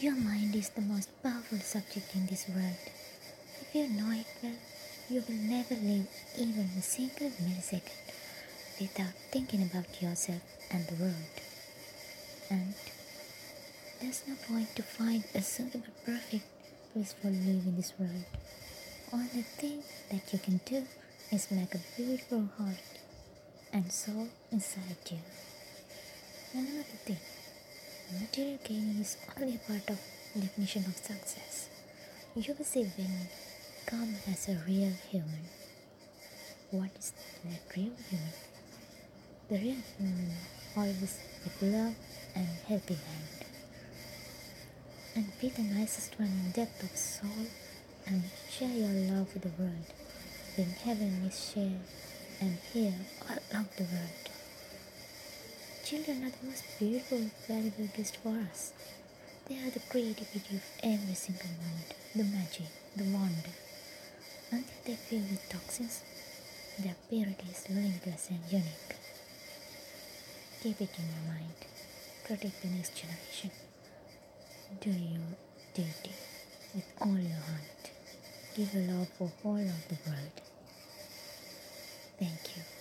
Your mind is the most powerful subject in this world. If you know it well, you will never live even a single millisecond without thinking about yourself and the world. And there's no point to find a suitable, perfect, peaceful life in this world. Only thing that you can do is make a beautiful heart and soul inside you. Another thing, material gain is only part of definition of success. You will see when come as a real human. What is that real human? The real human always with love and helping hand. And be the nicest one in depth of soul and share your love with the world. Then heaven is shared and here all over the world. Children are the most beautiful, valuable gift for us. They are the creativity of every single moment, the magic, the wonder. Until they fill with toxins, their purity is limitless and unique. Keep it in your mind. Protect the next generation. Do your duty with all your heart. Give love for all of the world. Thank you.